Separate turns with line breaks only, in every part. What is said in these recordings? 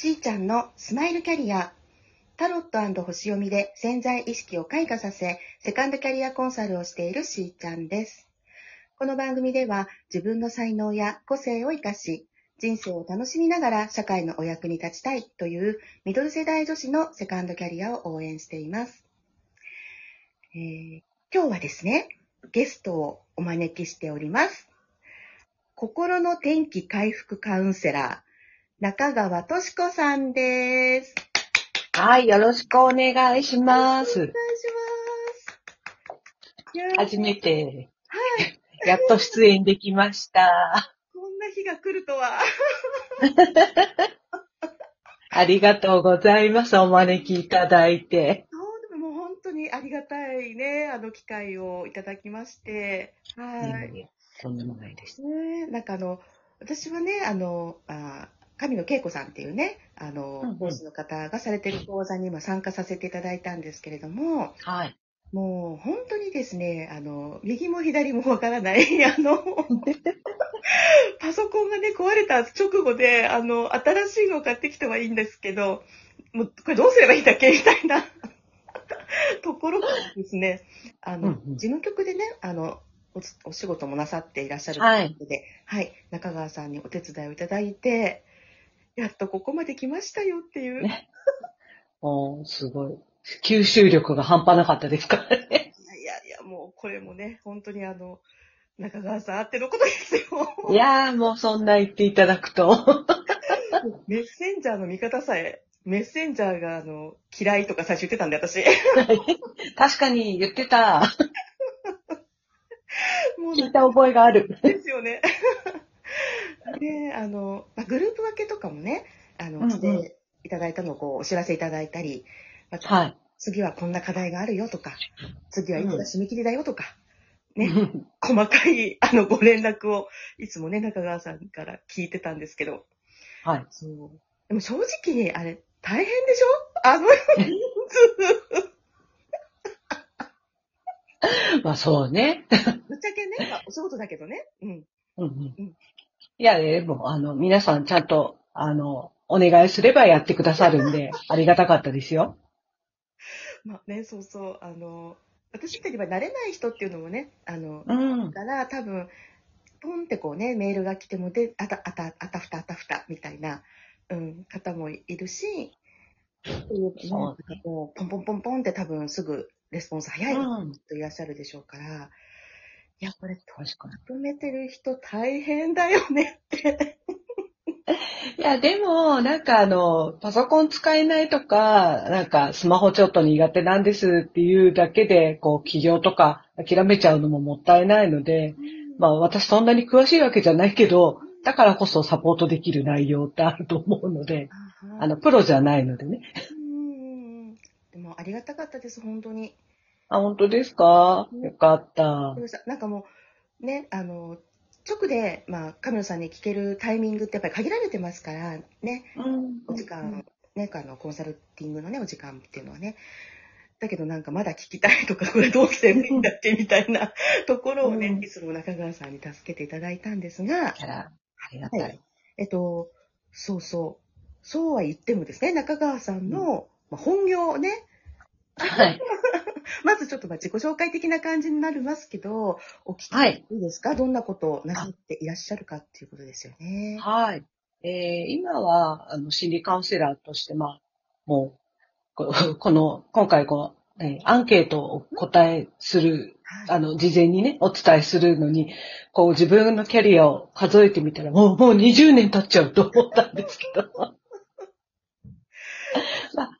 しーちゃんのスマイルキャリア。タロット星読みで潜在意識を開花させ、セカンドキャリアコンサルをしているしーちゃんです。この番組では自分の才能や個性を活かし、人生を楽しみながら社会のお役に立ちたいというミドル世代女子のセカンドキャリアを応援しています。えー今日はですね、ゲストをお招きしております。心の天気回復カウンセラー、中川敏子さんです。
はい、よろしくお願いします
お願いし。ます。
初めて、やっと出演できました。
こんな日が来るとは。
ありがとうございます。お招きいただいて。
ももう本当にありがたいね、あの機会をいただきまして。はい。
とんでもないです。
ねなんかあの、私はね、あの、あ神野恵子さんっていうね、あの、
うんうん。
講師の方がされてる講座に今参加させていただいたんですけれども、
はい。
もう本当にですね、あの、右も左もわからない、あの、パソコンがね、壊れた直後で、あの、新しいのを買ってきてはいいんですけど、もう、これどうすればいいんだっけ？みたいな ところからですね、あの、
うんうん。
事務局でね、あの、おつお仕事もなさっていらっしゃると
はいいう
ことで、はい、中川さんにお手伝いをいただいて、やっとここまで来ましたよっていう。
ね おーすごい。吸収力が半端なかったですからね。
いやいやもうこれもね、本当にあの、中川さんあってのことですよ。
いやー、もうそんな言っていただくと。
メッセンジャーの見方さえ、メッセンジャーがあの嫌いとか最初言ってたんで、私。
確かに言ってた。
もう
聞いた覚えがある。
ですよね。で、あの、まあ、グループ分けとかもね、あの、
うんうん
していただいたのをこうお知らせいただいたり、また、
はい。
次はこんな課題があるよとか、次はいくら締め切りだよとか、ね
うん
細かいあのご連絡をいつもね、中川さんから聞いてたんですけど、
はい。
そう。でも正直、あれ、大変でしょ？あの人数。
まあそうね。
ぶっちゃけね、まあ、お仕事だけどね。うん。
うんうん
うん
いや、でも、あの、皆さんちゃんと、あの、お願いすればやってくださるんで、ありがたかったですよ。
まあね、そうそう、あの、私みたいには慣れない人っていうのもね、あの、
うん。
から多分、ポンってこうね、メールが来てもで、あた、あた、あたふた、あたふた、みたいな、うん、方もいるし、
そう
なんかこう、ポンポンポンポンって多分すぐレスポンス早い
うん。
人いらっしゃるでしょうから、いや、これ、
確かに。
止めてる人大変だよねって。
いや、でも、なんかあの、パソコン使えないとか、なんかスマホちょっと苦手なんですっていうだけで、こう、起業とか諦めちゃうのももったいないので、まあ私そんなに詳しいわけじゃないけど、だからこそサポートできる内容ってあると思うので、あの、プロじゃないのでね。
うんでもありがたかったです、本当に。
あ、本当ですか？よかった。
なんかもう、ね、あの、直で、まあ、神野さんに聞けるタイミングってやっぱり限られてますから、ね、
うん。
お時間、ね、あの、コンサルティングのね、お時間っていうのはね。だけどなんかまだ聞きたいとか、これどうすればいいんだっけみたいな ところをね、
うん
いつも中川さんに助けていただいたんですが、
キャラ、ありがた。
はい。えっと、そうそう。そうは言ってもですね、中川さんの、まあ、本業をね、
はい。
まずちょっとまあ自己紹介的な感じになりますけど、お聞き
はい。
いいですか？どんなことをなさっていらっしゃるかっていうことですよね。
はい。えー今は、あの、心理カウンセラーとして、まあ、もう、こ この、今回こう、えーアンケートを答えする、
はい。
あの、事前にね、お伝えするのに、こう、自分のキャリアを数えてみたら、もう、もう20年経っちゃうと思ったんですけど。まあ、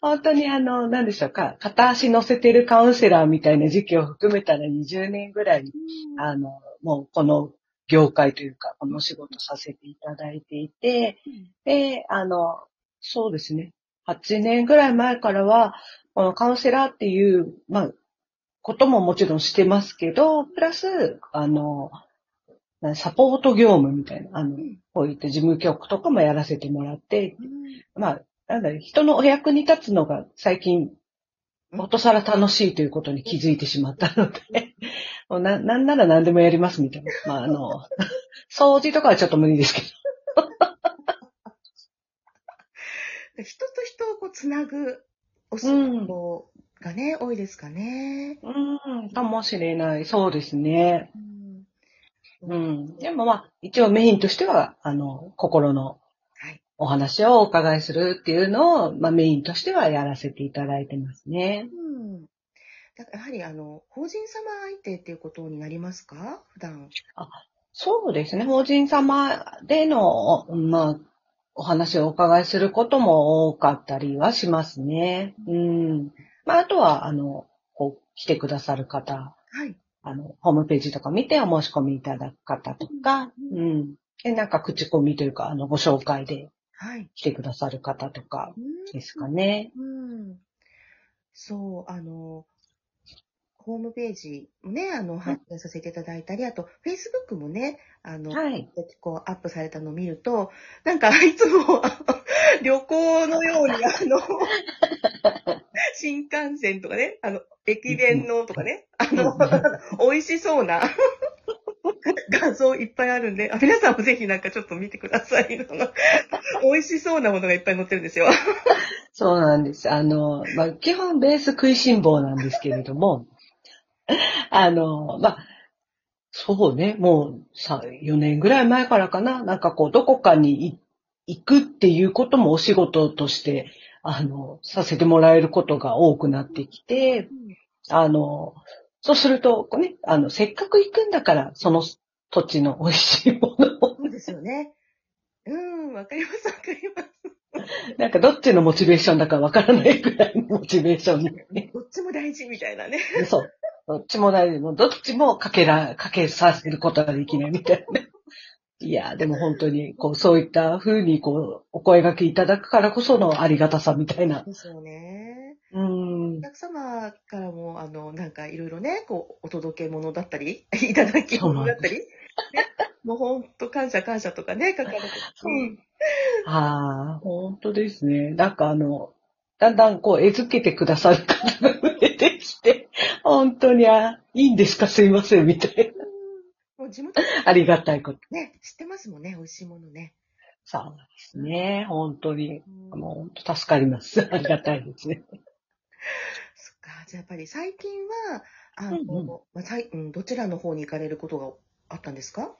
本当にあの、何でしょうか、片足乗せてるカウンセラーみたいな時期を含めたら20年ぐらい
うん。
あの、もうこの業界というか、この仕事させていただいていて、で、あの、そうですね。8年ぐらい前からは、このカウンセラーっていう、まあ、ことももちろんしてますけど、プラス、あの、なサポート業務みたいな、あの
うん、
こういった事務局とかもやらせてもらって、
うん。
まあ、なんだろう人のお役に立つのが最近、
うん
ことさら楽しいということに気づいてしまったので、もうな、なんなら何でもやりますみたいな。まあ、あの、掃除とかはちょっと無理ですけど。
人と人をこうつなぐお仕事がね、多いですかね。
うん、かもしれない。そうですね。
うん
うん。でもまあ、一応メインとしては、あの、心の
はい。
お話をお伺いするっていうのを、まあメインとしてはやらせていただいてますね。
うん。だからやはり、あの、法人様相手っていうことになりますか？普段。
そうですね。法人様での、まあ、お話をお伺いすることも多かったりはしますね。うん。まあ、あとは、あの、こう、来てくださる方、
はい。
あの、ホームページとか見てお申し込みいただく方とか、
う
うん。で、なんか口コミというか、あの、ご紹介で
はい。
来てくださる方とか
うん
ですかね。
うん。そう、あの、ホームページもね、あの、発表させていただいたり、あと、Facebook もね、あの、
はい。
こう、アップされたのを見ると、なんか、いつも、旅行のように、あの、新幹線とかね、あの、駅弁のとかね、あの、美味しそうな 画像いっぱいあるんで、あ皆さんもぜひなんかちょっと見てください。美味しそうなものがいっぱい載ってるんですよ。
そうなんです。あの、まあ、基本ベース食いしん坊なんですけれども、あの、まあ、そうね、もうさ、4年ぐらい前からかな、なんかこう、どこかにい行くっていうこともお仕事として、あの、させてもらえることが多くなってきて、あの、そうすると、こうね、あの、せっかく行くんだから、その土地の美味しいものを、
そうですよね。うん、わかります、わかります。
なんかどっちのモチベーションだかわからないぐらいのモチベーションにね。
どっちも大事みたいなね。
そう。どっちも大事。どっちもかけら、かけさせることができないみたいな。いや、でも本当に、こう、そういった風に、こう、お声掛けいただくからこそのありがたさみたいな。
ですよね。
うん
お。客様からも、あの、なんかいろいろね、こう、お届け物だったり、いただき物だったり、ね、もう本当感謝感謝とかね、書かれてて。
うんああ、本当ですね。なんかあの、だんだんこう、えずけてくださる方が増えてきて、本当に、あ、いいんですか？すいません、みたいな。
もう地元
ありがたいこと。
ね、知ってますもんね、美味しいものね。
そうですね。本当に。
うん
もう本当助かります。ありがたいですね。
そっか、じゃあやっぱり最近は、あの、
うんうん
まあさいうん、どちらの方に行かれることがあったんですか？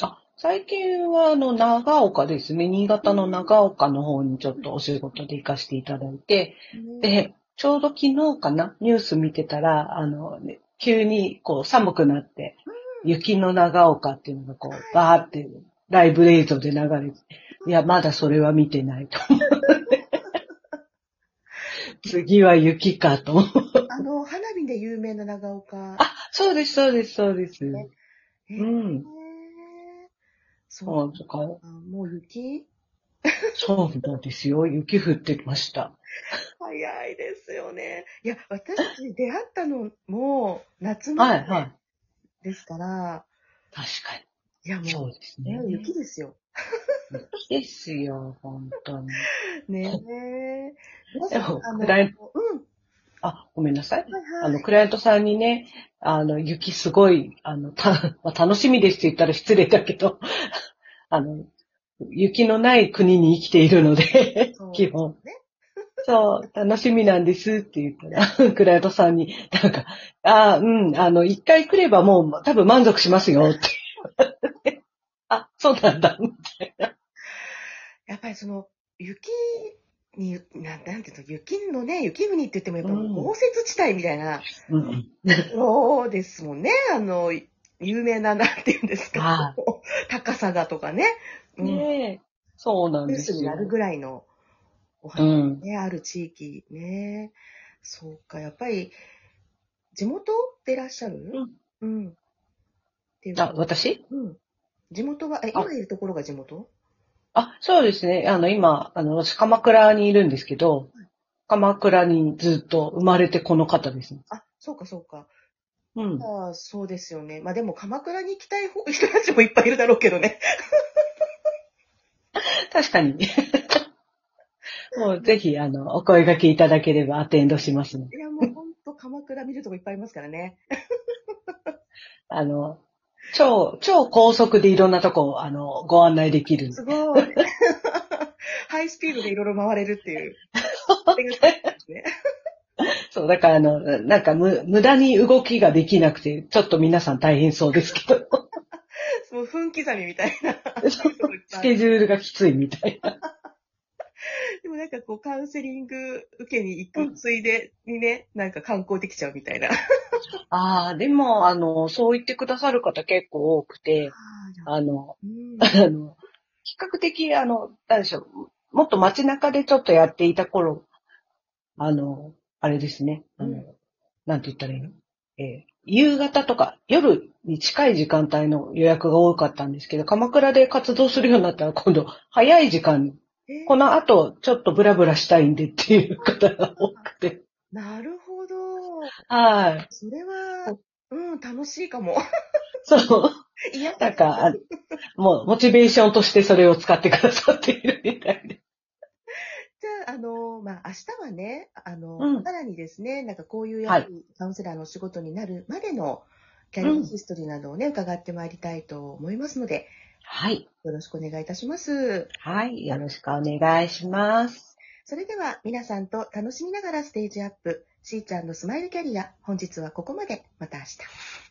あ、最近はあの、長岡ですね。新潟の長岡の方にちょっとお仕事で行かせていただいて、で、ちょうど昨日かな、ニュース見てたら、あの、ね急にこう寒くなって、雪の長岡っていうのがこう、バーってライブ映像で流れて、いや、まだそれは見てないと思って。次は雪かと思う。
あの、花火で有名な長岡。
あ、そうです、そうです、そうです。
ねへー
うん
そ
そうか、
か、もう雪？
そうなんですよ。雪降ってました。
早いですよね。いや、私出会ったのも夏前
はい、はい。
ですから、
確か
いや
に。そ
も
うです
う、
ね
ね、。雪ですよ。
雪ですよ、本当に。
ねえ。皆
でもクライアン
うん。
あ、ごめんなさい。
はいはい。
あの、クライアントさんにね、あの、雪すごい、あの、た、まあ楽しみですって言ったら失礼だけど、あの、雪のない国に生きているので
そう、
基本。
ね。
そう、楽しみなんですって言ったら、クライアントさんに、なんか、ああ、うん、あの、一回来ればもう多分満足しますよって。あ、そうなんだ、みたいな。
やっぱりその、雪に、なんなんていうの、雪のね、雪国って言ってもやっぱ
うん
豪雪地帯みたいな、
うん、
そうですもんね。あの、有名な、なんていうんですか
は、
高さがとかね。うん。
ねえ。そうなん
ニュー
ですよ。
スになるぐらいのお
う
話
ん。
ね、ある地域ね。そうか、やっぱり、地元でいらっしゃる？
うん。
うん。っていう
あ、私？
うん。地元は、え、
あ
今いるところが地元？
あ、そうですね。あの、今、あの、私、鎌倉にいるんですけど、鎌倉にずっと生まれてこの方ですね。
あ、そうかそうか。
うん。
ああ、そうですよね。まあでも鎌倉に行きたい方人たちもいっぱいいるだろうけどね。
確かに。もう、ぜひ、あの、お声掛けいただければアテンドしますので。
いや、もうほんと鎌倉見るとこいっぱいありますからね。
あの、超、超高速でいろんなとこ、あの、ご案内できるす
ごい。ハイスピードでいろいろ回れるっていう。そ
う、だからあの、なんかむ無駄に動きができなくて、ちょっと皆さん大変そうですけど、
もう分刻みみたいな。
スケジュールがきついみたいな。
でもなんかこうカウンセリング受けに行くついでにね、なんか観光できちゃうみたいな。
ああ、でも、あの、そう言ってくださる方結構多くて、あの、
うん。
あの、比較的、あの、なんでしょう、もっと街中でちょっとやっていた頃、あの、あれですね、あの、
うん。
なんて言ったらいいの？えー夕方とか夜に近い時間帯の予約が多かったんですけど、鎌倉で活動するようになったら今度早い時間この後ちょっとブラブラしたいんでっていう方が多くて。
なるほど。
はい。
それは、うん、楽しいかも。
そう。
いや、
なんか、あもう、モチベーションとしてそれを使ってくださっているみたいで。
じゃあ、あの、まあ、明日はね、あの、
うん
さらにですね、なんかこういうや
は
りカウンセラーのお仕事になるまでのキャリアヒストリーなどをね、伺ってまいりたいと思いますので、
はい。
よろしくお願いいたします。
はい。よろしくお願いします。
それでは皆さんと楽しみながらステージアップ、しーちゃんのスマイルキャリア、本日はここまで。また明日。